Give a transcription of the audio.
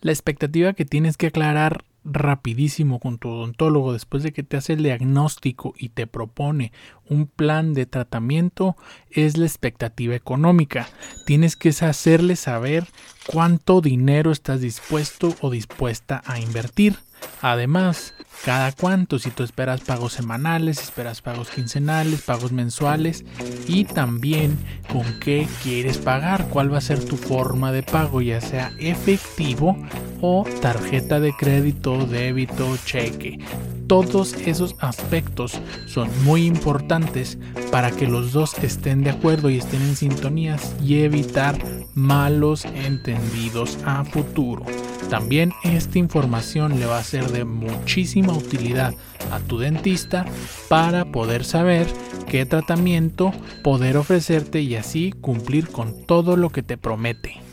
La expectativa que tienes que aclarar rapidísimo con tu odontólogo después de que te hace el diagnóstico y te propone un plan de tratamiento es la expectativa económica. Tienes que hacerle saber cuánto dinero estás dispuesto o dispuesta a invertir. Además, cada cuánto, si tú esperas pagos semanales, esperas pagos quincenales, pagos mensuales y también con qué quieres pagar, cuál va a ser tu forma de pago, ya sea efectivo o tarjeta de crédito, débito, cheque. Todos esos aspectos son muy importantes para que los dos estén de acuerdo y estén en sintonías y evitar malos entendidos a futuro. También esta información le va a ser de muchísima utilidad a tu dentista para poder saber qué tratamiento poder ofrecerte y así cumplir con todo lo que te promete.